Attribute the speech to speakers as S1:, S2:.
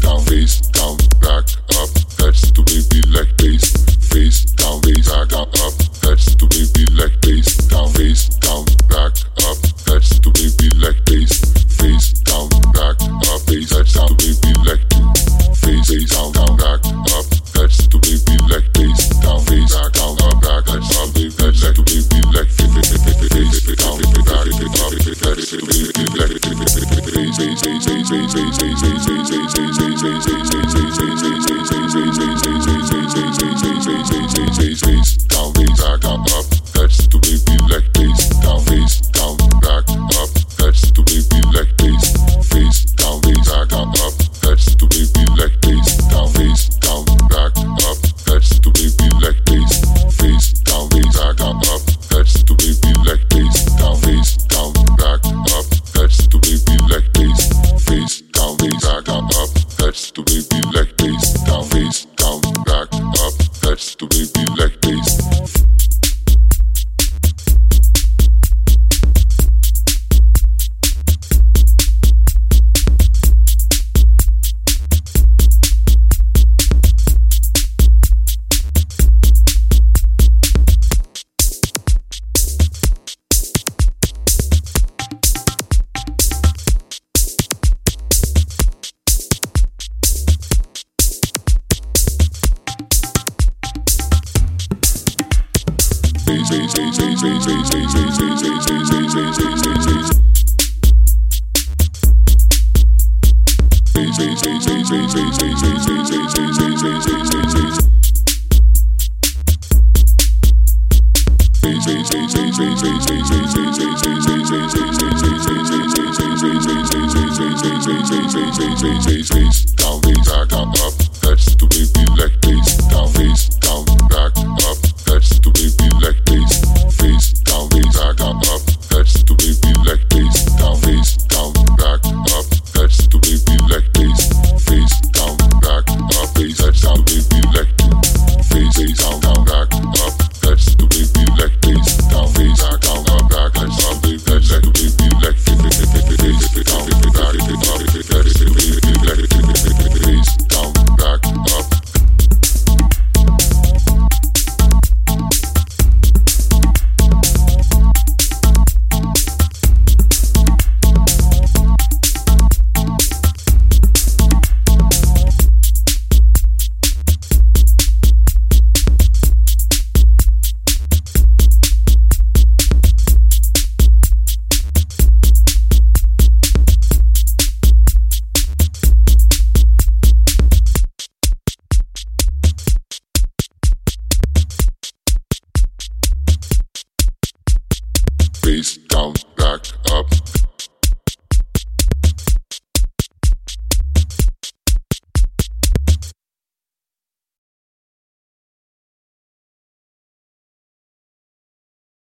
S1: Down, face, down, back, up. That's the way we like bass.